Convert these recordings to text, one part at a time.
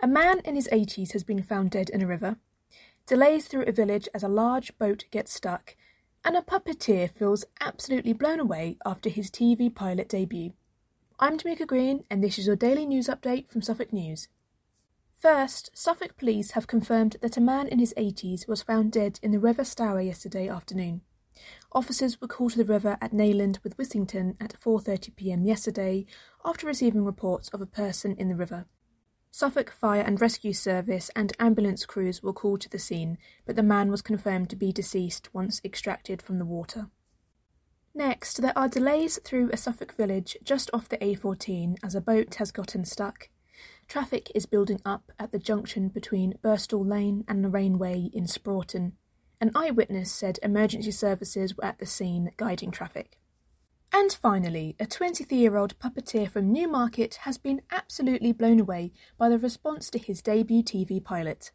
A man in his 80s has been found dead in a river. Delays through a village as a large boat gets stuck. And a puppeteer feels absolutely blown away after his TV pilot debut. I'm Tamika Green, and this is your daily news update from Suffolk News. First, Suffolk police have confirmed that a man in his 80s was found dead in the River Stour yesterday afternoon. Officers were called to the river at Nayland with Wissington at 4:30 p.m. yesterday after receiving reports of a person in the river. Suffolk Fire and Rescue Service and ambulance crews were called to the scene, but the man was confirmed to be deceased once extracted from the water. Next, there are delays through a Suffolk village just off the A14 as a boat has gotten stuck. Traffic is building up at the junction between Burstall Lane and Lorraine Way in Sproughton. An eyewitness said emergency services were at the scene guiding traffic. And finally, a 23 year old puppeteer from Newmarket has been absolutely blown away by the response to his debut TV pilot.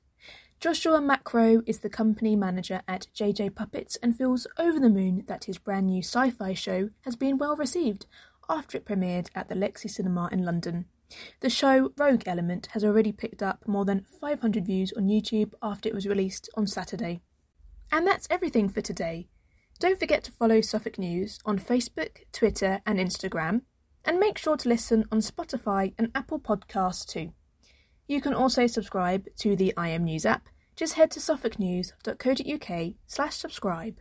Joshua Macro is the company manager at JJ Puppets and feels over the moon that his brand new sci fi show has been well received after it premiered at the Lexi Cinema in London. The show Rogue Element has already picked up more than 500 views on YouTube after it was released on Saturday. And that's everything for today. Don't forget to follow Suffolk News on Facebook, Twitter, and Instagram, and make sure to listen on Spotify and Apple Podcasts too. You can also subscribe to the IM News app. Just head to suffolknews.co.uk slash subscribe.